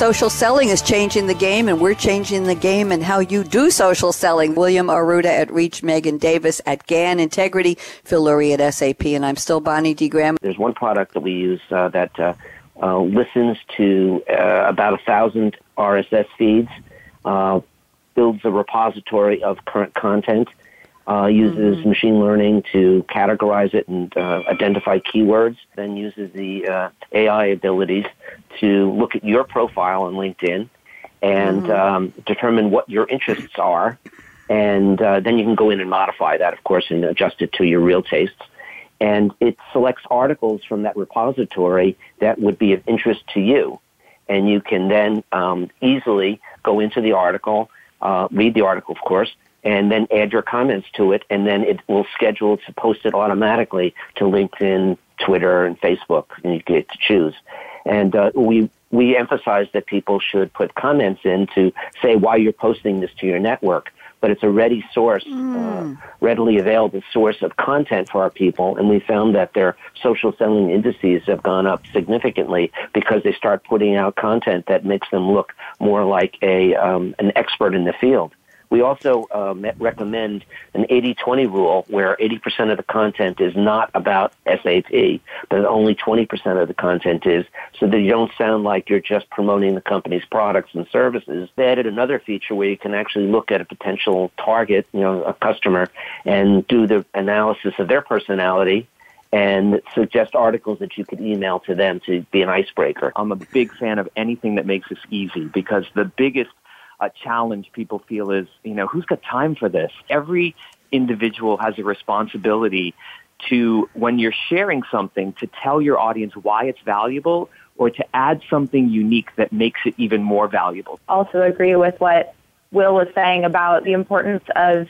social selling is changing the game, and we're changing the game and how you do social selling. William Arruda at Reach, Megan Davis at GAN Integrity, Phil Lurie at SAP, and I'm still Bonnie D. Graham. There's one product that we use uh, that uh, uh, listens to uh, about a thousand RSS feeds, uh, builds a repository of current content, uh, uses mm-hmm. machine learning to categorize it and uh, identify keywords, then uses the uh, AI abilities to look at your profile on LinkedIn and mm-hmm. um, determine what your interests are. And uh, then you can go in and modify that, of course, and adjust it to your real tastes. And it selects articles from that repository that would be of interest to you. And you can then um, easily go into the article, uh, read the article, of course, and then add your comments to it, and then it will schedule to post it automatically to LinkedIn, Twitter, and Facebook, and you get to choose. And uh, we we emphasize that people should put comments in to say why you're posting this to your network. But it's a ready source, mm. uh, readily available source of content for our people, and we found that their social selling indices have gone up significantly because they start putting out content that makes them look more like a um, an expert in the field. We also uh, recommend an 80-20 rule where 80% of the content is not about SAP, but only 20% of the content is, so that you don't sound like you're just promoting the company's products and services. They added another feature where you can actually look at a potential target, you know, a customer, and do the analysis of their personality and suggest articles that you could email to them to be an icebreaker. I'm a big fan of anything that makes this easy because the biggest a challenge people feel is, you know, who's got time for this? Every individual has a responsibility to, when you're sharing something, to tell your audience why it's valuable or to add something unique that makes it even more valuable. Also agree with what Will was saying about the importance of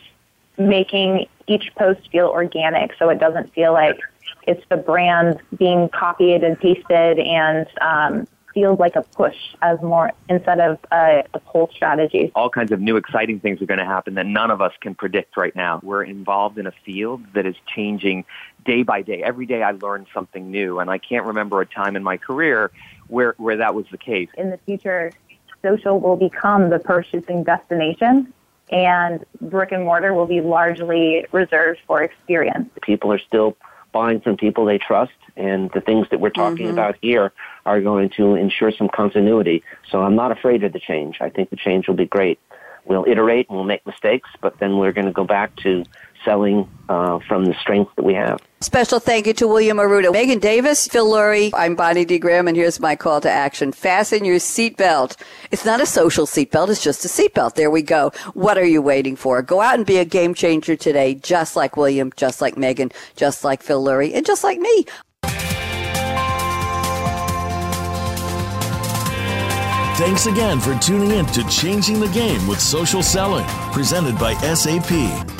making each post feel organic so it doesn't feel like it's the brand being copied and pasted and um, feels like a push as more instead of a, a pull strategy. All kinds of new exciting things are going to happen that none of us can predict right now. We're involved in a field that is changing day by day. Every day I learn something new, and I can't remember a time in my career where, where that was the case. In the future, social will become the purchasing destination and brick and mortar will be largely reserved for experience. People are still buying from people they trust, and the things that we're talking mm-hmm. about here are going to ensure some continuity. So I'm not afraid of the change. I think the change will be great. We'll iterate and we'll make mistakes, but then we're going to go back to selling uh, from the strength that we have. Special thank you to William Arruda, Megan Davis, Phil Lurie. I'm Bonnie D. Graham, and here's my call to action. Fasten your seatbelt. It's not a social seatbelt, it's just a seatbelt. There we go. What are you waiting for? Go out and be a game changer today, just like William, just like Megan, just like Phil Lurie, and just like me. Thanks again for tuning in to Changing the Game with Social Selling, presented by SAP.